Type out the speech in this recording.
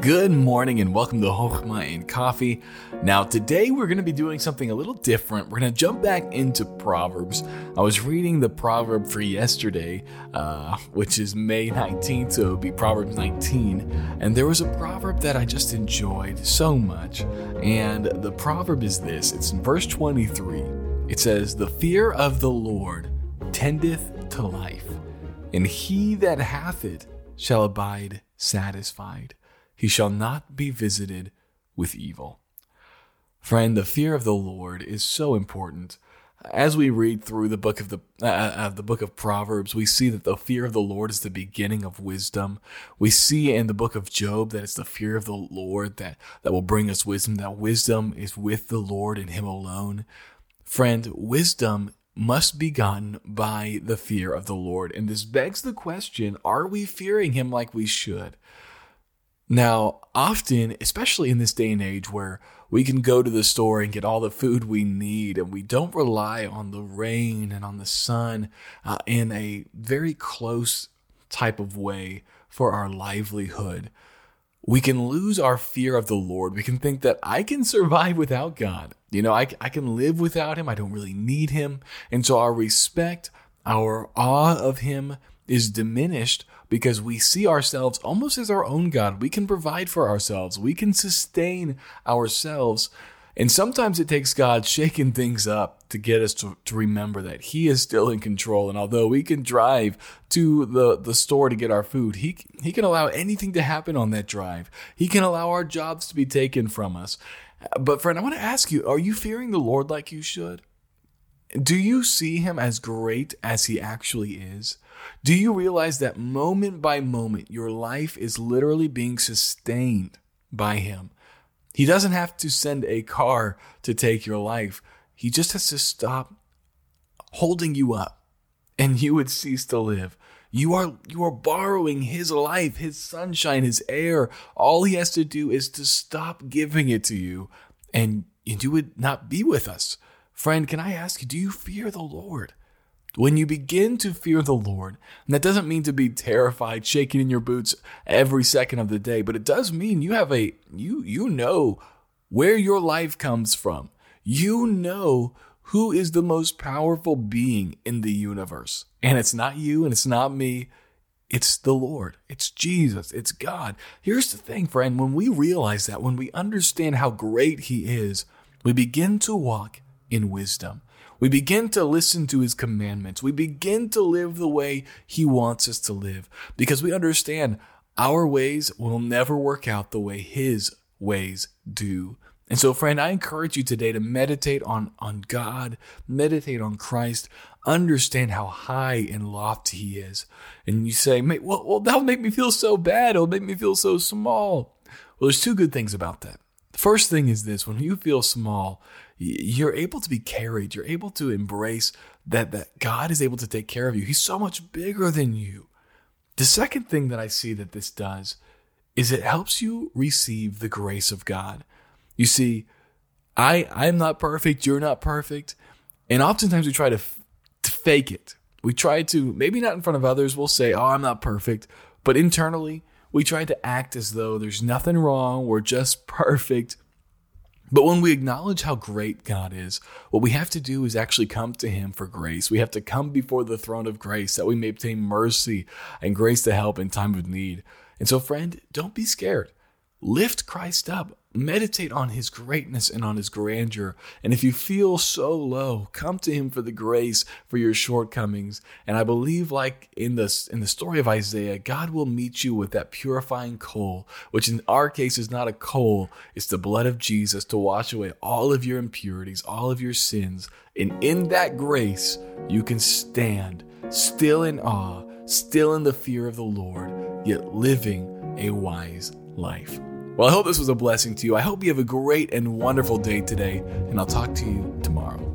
Good morning and welcome to Hochma and Coffee. Now, today we're going to be doing something a little different. We're going to jump back into Proverbs. I was reading the proverb for yesterday, uh, which is May 19th, so it would be Proverbs 19. And there was a proverb that I just enjoyed so much. And the proverb is this it's in verse 23. It says, The fear of the Lord tendeth to life, and he that hath it shall abide satisfied he shall not be visited with evil. Friend, the fear of the Lord is so important. As we read through the book of the uh, uh, the book of Proverbs, we see that the fear of the Lord is the beginning of wisdom. We see in the book of Job that it's the fear of the Lord that that will bring us wisdom. That wisdom is with the Lord and Him alone. Friend, wisdom must be gotten by the fear of the Lord, and this begs the question: Are we fearing Him like we should? Now, often, especially in this day and age where we can go to the store and get all the food we need, and we don't rely on the rain and on the sun uh, in a very close type of way for our livelihood, we can lose our fear of the Lord. We can think that I can survive without God. You know, I, I can live without Him. I don't really need Him. And so our respect, our awe of Him is diminished because we see ourselves almost as our own God. We can provide for ourselves, we can sustain ourselves. And sometimes it takes God shaking things up to get us to, to remember that He is still in control. And although we can drive to the, the store to get our food, he, he can allow anything to happen on that drive. He can allow our jobs to be taken from us. But, friend, I want to ask you are you fearing the Lord like you should? Do you see Him as great as He actually is? Do you realize that moment by moment, your life is literally being sustained by Him? He doesn't have to send a car to take your life, He just has to stop holding you up and you would cease to live. You are you are borrowing his life, his sunshine, his air. All he has to do is to stop giving it to you and, and you would not be with us. Friend, can I ask you, do you fear the Lord? When you begin to fear the Lord, and that doesn't mean to be terrified, shaking in your boots every second of the day, but it does mean you have a you you know where your life comes from. You know who is the most powerful being in the universe. And it's not you and it's not me. It's the Lord. It's Jesus. It's God. Here's the thing, friend. When we realize that, when we understand how great He is, we begin to walk in wisdom. We begin to listen to his commandments. We begin to live the way he wants us to live because we understand our ways will never work out the way his ways do. And so, friend, I encourage you today to meditate on, on God, meditate on Christ, understand how high and lofty He is. And you say, well, well that'll make me feel so bad. It'll make me feel so small. Well, there's two good things about that. The first thing is this when you feel small, you're able to be carried. You're able to embrace that, that God is able to take care of you. He's so much bigger than you. The second thing that I see that this does is it helps you receive the grace of God. You see, I I'm not perfect, you're not perfect, and oftentimes we try to, f- to fake it. We try to maybe not in front of others, we'll say, "Oh, I'm not perfect," but internally we try to act as though there's nothing wrong, we're just perfect, but when we acknowledge how great God is, what we have to do is actually come to Him for grace. We have to come before the throne of grace that we may obtain mercy and grace to help in time of need. And so, friend, don't be scared. Lift Christ up. Meditate on his greatness and on his grandeur. And if you feel so low, come to him for the grace for your shortcomings. And I believe, like in the, in the story of Isaiah, God will meet you with that purifying coal, which in our case is not a coal, it's the blood of Jesus to wash away all of your impurities, all of your sins. And in that grace, you can stand still in awe, still in the fear of the Lord, yet living a wise life. Well, I hope this was a blessing to you. I hope you have a great and wonderful day today, and I'll talk to you tomorrow.